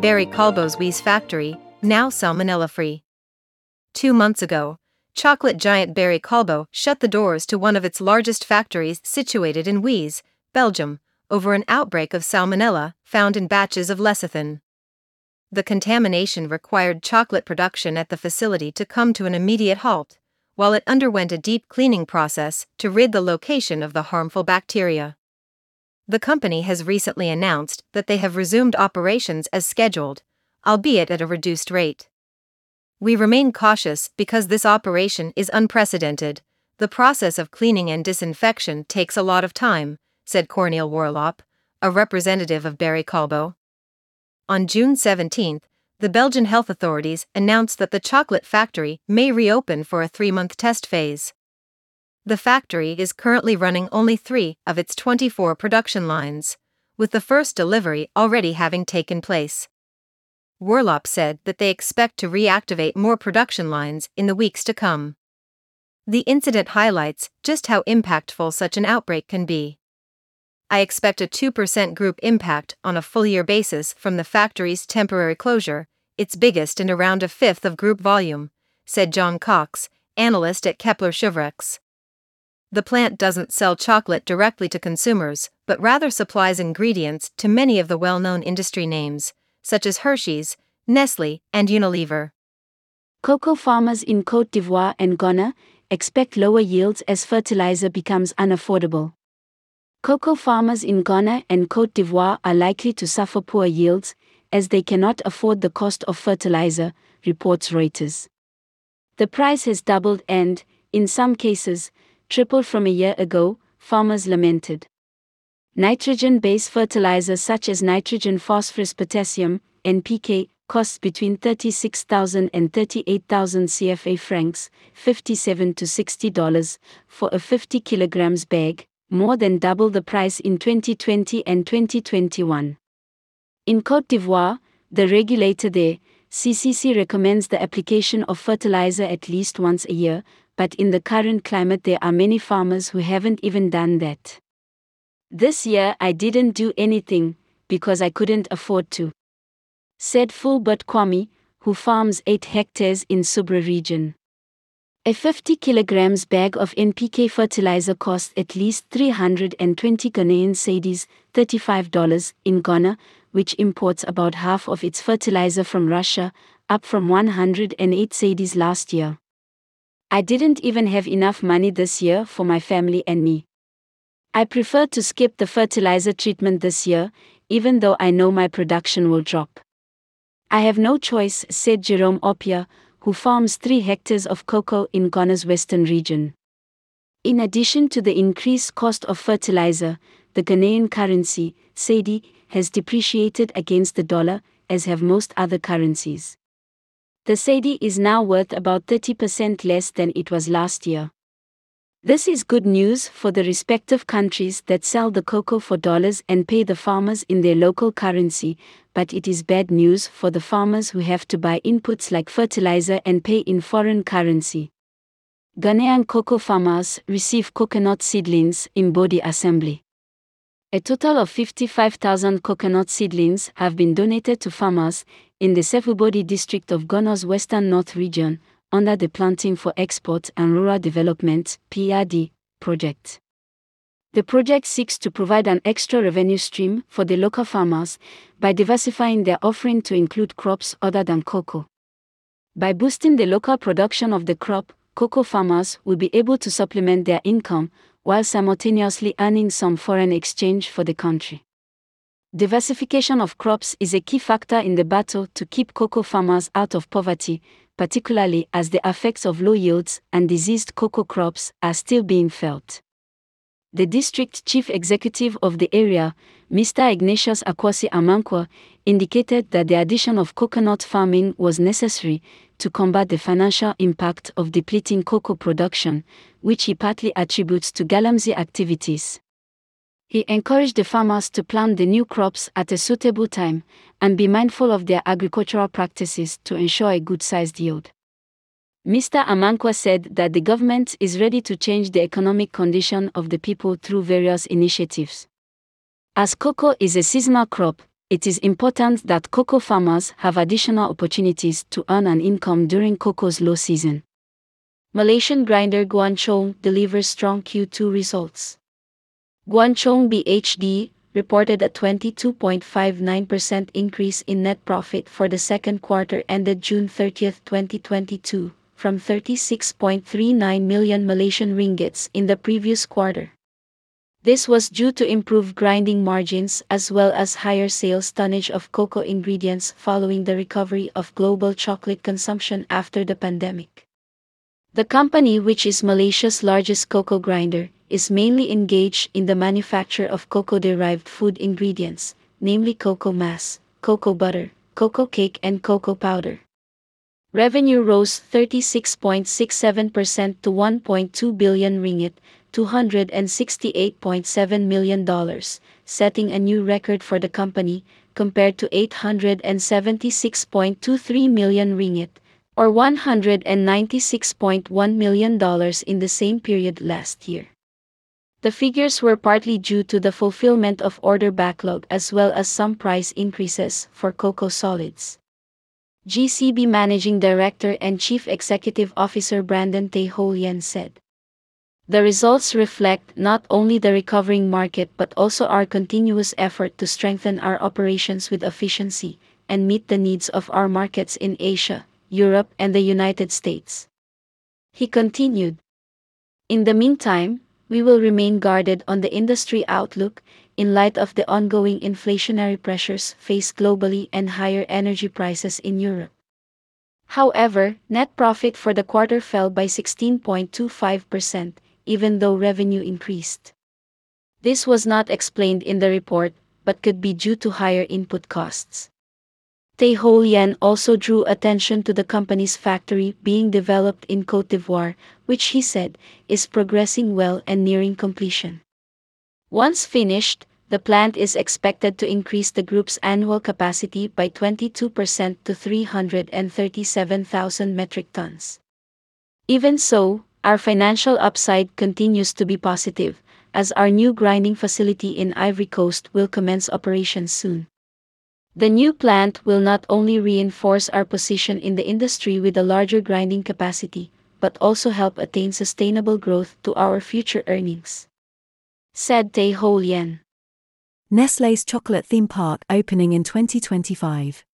Barry Callebaut's Wieze factory, now salmonella free. Two months ago, chocolate giant Barry Callebaut shut the doors to one of its largest factories situated in Wieze, Belgium, over an outbreak of salmonella found in batches of lecithin. The contamination required chocolate production at the facility to come to an immediate halt, while it underwent a deep cleaning process to rid the location of the harmful bacteria. The company has recently announced that they have resumed operations as scheduled, albeit at a reduced rate. We remain cautious because this operation is unprecedented. The process of cleaning and disinfection takes a lot of time, said Corneel Warlop, a representative of Barry Callebaut. On June 17, the Belgian health authorities announced that the chocolate factory may reopen for a three month test phase. The factory is currently running only three of its 24 production lines, with the first delivery already having taken place. Warlop said that they expect to reactivate more production lines in the weeks to come. The incident highlights just how impactful such an outbreak can be. I expect a 2% group impact on a full year basis from the factory's temporary closure, its biggest in around a fifth of group volume, said John Cox, analyst at Kepler Cheuvreux. The plant doesn't sell chocolate directly to consumers, but rather supplies ingredients to many of the well known industry names, such as Hershey's, Nestle, and Unilever. Cocoa farmers in Cote d'Ivoire and Ghana expect lower yields as fertilizer becomes unaffordable. Cocoa farmers in Ghana and Cote d'Ivoire are likely to suffer poor yields, as they cannot afford the cost of fertilizer, reports Reuters. The price has doubled and, in some cases, tripled from a year ago, farmers lamented. Nitrogen based fertilizers such as nitrogen, phosphorus, potassium, NPK, costs between 36,000 and 38,000 CFA francs, 57 to $60, for a 50 kilograms bag, more than double the price in 2020 and 2021. In Cote d'Ivoire, the regulator there, CCC recommends the application of fertilizer at least once a year, but in the current climate, there are many farmers who haven't even done that. This year, I didn't do anything because I couldn't afford to, said Fulbert Kouame, who farms 8 hectares in Soubre region. A 50 kilograms bag of NPK fertilizer costs at least 320 Ghanaian cedis, $35 in Ghana, which imports about half of its fertilizer from Russia, up from 108 cedis last year. I didn't even have enough money this year for my family and me. I prefer to skip the fertilizer treatment this year, even though I know my production will drop. I have no choice, said Jerome Opia, who farms 3 hectares of cocoa in Ghana's western region. In addition to the increased cost of fertilizer, the Ghanaian currency, cedi, has depreciated against the dollar, as have most other currencies. The cedi is now worth about 30% less than it was last year. This is good news for the respective countries that sell the cocoa for dollars and pay the farmers in their local currency, but it is bad news for the farmers who have to buy inputs like fertilizer and pay in foreign currency. Ghanaian cocoa farmers receive coconut seedlings in Bodi assembly. A total of 55,000 coconut seedlings have been donated to farmers in the Sefwi Bodi district of Ghana's western north region, under the Planting for Export and Rural Development PRD, project. The project seeks to provide an extra revenue stream for the local farmers by diversifying their offering to include crops other than cocoa. By boosting the local production of the crop, cocoa farmers will be able to supplement their income while simultaneously earning some foreign exchange for the country. Diversification of crops is a key factor in the battle to keep cocoa farmers out of poverty, particularly as the effects of low yields and diseased cocoa crops are still being felt. The district chief executive of the area, Mr. Ignatius Akwasi Amankwa, indicated that the addition of coconut farming was necessary to combat the financial impact of depleting cocoa production, which he partly attributes to Galamsey activities. He encouraged the farmers to plant the new crops at a suitable time and be mindful of their agricultural practices to ensure a good sized yield. Mr. Amankwa said that the government is ready to change the economic condition of the people through various initiatives. As cocoa is a seasonal crop, it is important that cocoa farmers have additional opportunities to earn an income during cocoa's low season. Malaysian grinder Guan Chong delivers strong Q2 results. Guan Chong BHD reported a 22.59% increase in net profit for the second quarter ended June 30, 2022, from 36.39 million Malaysian ringgits in the previous quarter. This was due to improved grinding margins as well as higher sales tonnage of cocoa ingredients following the recovery of global chocolate consumption after the pandemic. The company, which is Malaysia's largest cocoa grinder, is mainly engaged in the manufacture of cocoa-derived food ingredients, namely cocoa mass, cocoa butter, cocoa cake and cocoa powder. Revenue rose 36.67% to 1.2 billion ringgit, $268.7 million, setting a new record for the company, compared to 876.23 million ringgit, or $196.1 million in the same period last year. The figures were partly due to the fulfillment of order backlog as well as some price increases for cocoa solids. GCB Managing Director and Chief Executive Officer Brandon Ho said. The results reflect not only the recovering market but also our continuous effort to strengthen our operations with efficiency and meet the needs of our markets in Asia, Europe, and the United States. He continued. In the meantime, we will remain guarded on the industry outlook in light of the ongoing inflationary pressures faced globally and higher energy prices in Europe. However, net profit for the quarter fell by 16.25%, even though revenue increased. This was not explained in the report, but could be due to higher input costs. Hoe Lian also drew attention to the company's factory being developed in Cote d'Ivoire, which he said is progressing well and nearing completion. Once finished, the plant is expected to increase the group's annual capacity by 22% to 337,000 metric tons. Even so, our financial upside continues to be positive, as our new grinding facility in Ivory Coast will commence operations soon. The new plant will not only reinforce our position in the industry with a larger grinding capacity, but also help attain sustainable growth to our future earnings. Said Tay Hoe Lian. Nestlé's chocolate theme park opening in 2025.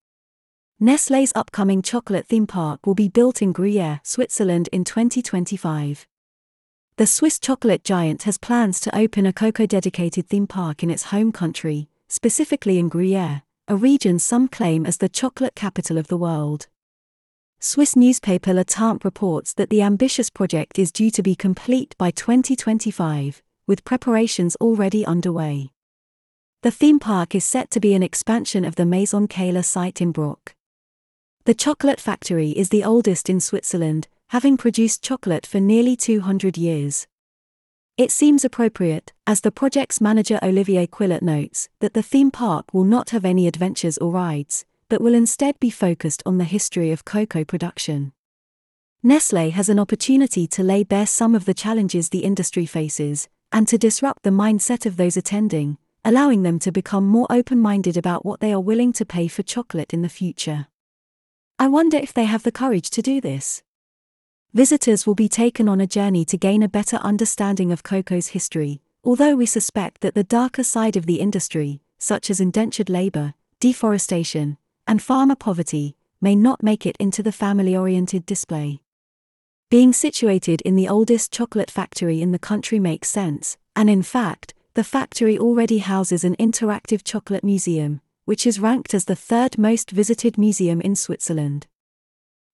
Nestlé's upcoming chocolate theme park will be built in Gruyere, Switzerland in 2025. The Swiss chocolate giant has plans to open a cocoa dedicated theme park in its home country, specifically in Gruyere, a region some claim as the chocolate capital of the world. Swiss newspaper Le Temps reports that the ambitious project is due to be complete by 2025, with preparations already underway. The theme park is set to be an expansion of the Maison Cailler site in Broc. The chocolate factory is the oldest in Switzerland, having produced chocolate for nearly 200 years. It seems appropriate, as the project's manager Olivier Quillot notes, that the theme park will not have any adventures or rides, but will instead be focused on the history of cocoa production. Nestle has an opportunity to lay bare some of the challenges the industry faces, and to disrupt the mindset of those attending, allowing them to become more open minded about what they are willing to pay for chocolate in the future. I wonder if they have the courage to do this. Visitors will be taken on a journey to gain a better understanding of cocoa's history, although we suspect that the darker side of the industry, such as indentured labor, deforestation, and farmer poverty, may not make it into the family oriented display. Being situated in the oldest chocolate factory in the country makes sense, and in fact, the factory already houses an interactive chocolate museum, which is ranked as the third most visited museum in Switzerland.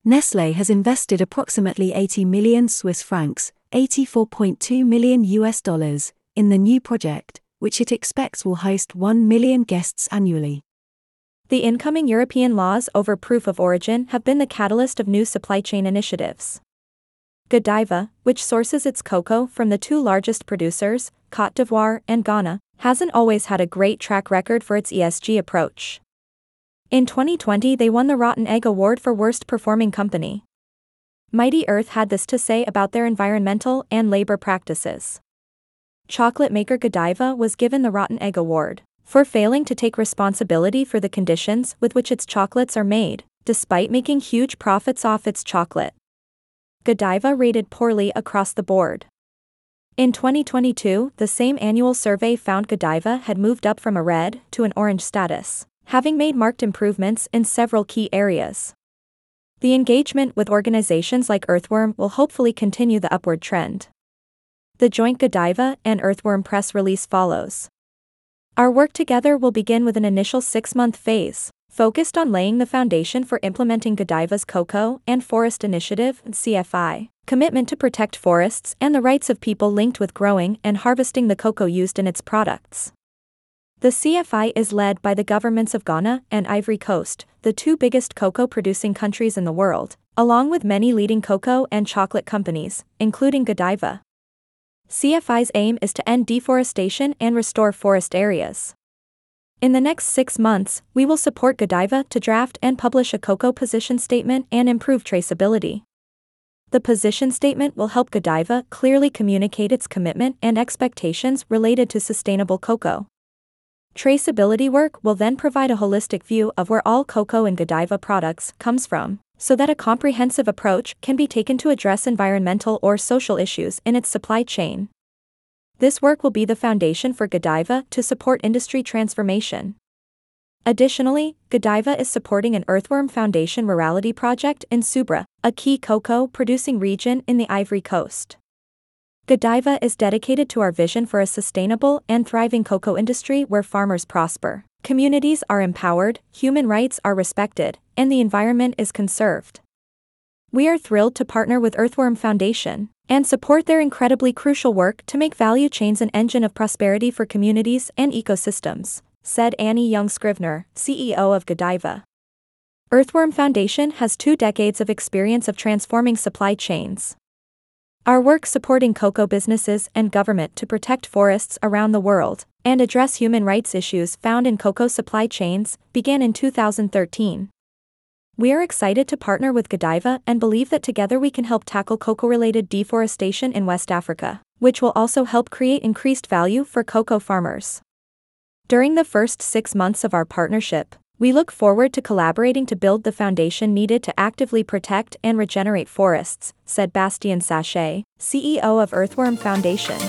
Nestle has invested approximately 80 million Swiss francs, 84.2 million US dollars, in the new project, which it expects will host 1 million guests annually. The incoming European laws over proof of origin have been the catalyst of new supply chain initiatives. Godiva, which sources its cocoa from the two largest producers, Cote d'Ivoire and Ghana, hasn't always had a great track record for its ESG approach. In 2020, they won the Rotten Egg Award for Worst Performing Company. Mighty Earth had this to say about their environmental and labor practices. Chocolate maker Godiva was given the Rotten Egg Award, for failing to take responsibility for the conditions with which its chocolates are made, despite making huge profits off its chocolate. Godiva rated poorly across the board. In 2022, the same annual survey found Godiva had moved up from a red to an orange status, having made marked improvements in several key areas. The engagement with organizations like Earthworm will hopefully continue the upward trend. The joint Godiva and Earthworm press release follows. Our work together will begin with an initial six month phase, focused on laying the foundation for implementing Godiva's Cocoa and Forest Initiative CFI, commitment to protect forests and the rights of people linked with growing and harvesting the cocoa used in its products. The CFI is led by the governments of Ghana and Ivory Coast, the two biggest cocoa producing countries in the world, along with many leading cocoa and chocolate companies, including Godiva. CFI's aim is to end deforestation and restore forest areas. In the next six months, we will support Godiva to draft and publish a cocoa position statement and improve traceability. The position statement will help Godiva clearly communicate its commitment and expectations related to sustainable cocoa. Traceability work will then provide a holistic view of where all cocoa and Godiva products comes from, so that a comprehensive approach can be taken to address environmental or social issues in its supply chain. This work will be the foundation for Godiva to support industry transformation. Additionally, Godiva is supporting an Earthworm Foundation rurality project in Soubre, a key cocoa producing region in the Ivory Coast. Godiva is dedicated to our vision for a sustainable and thriving cocoa industry where farmers prosper, communities are empowered, human rights are respected, and the environment is conserved. We are thrilled to partner with Earthworm Foundation and support their incredibly crucial work to make value chains an engine of prosperity for communities and ecosystems, said Annie Young Scrivner, CEO of Godiva. Earthworm Foundation has two decades of experience of transforming supply chains. Our work supporting cocoa businesses and government to protect forests around the world and address human rights issues found in cocoa supply chains began in 2013. We are excited to partner with Godiva and believe that together we can help tackle cocoa related deforestation in West Africa, which will also help create increased value for cocoa farmers. During the first six months of our partnership, we look forward to collaborating to build the foundation needed to actively protect and regenerate forests, said Bastien Sachet, CEO of Earthworm Foundation.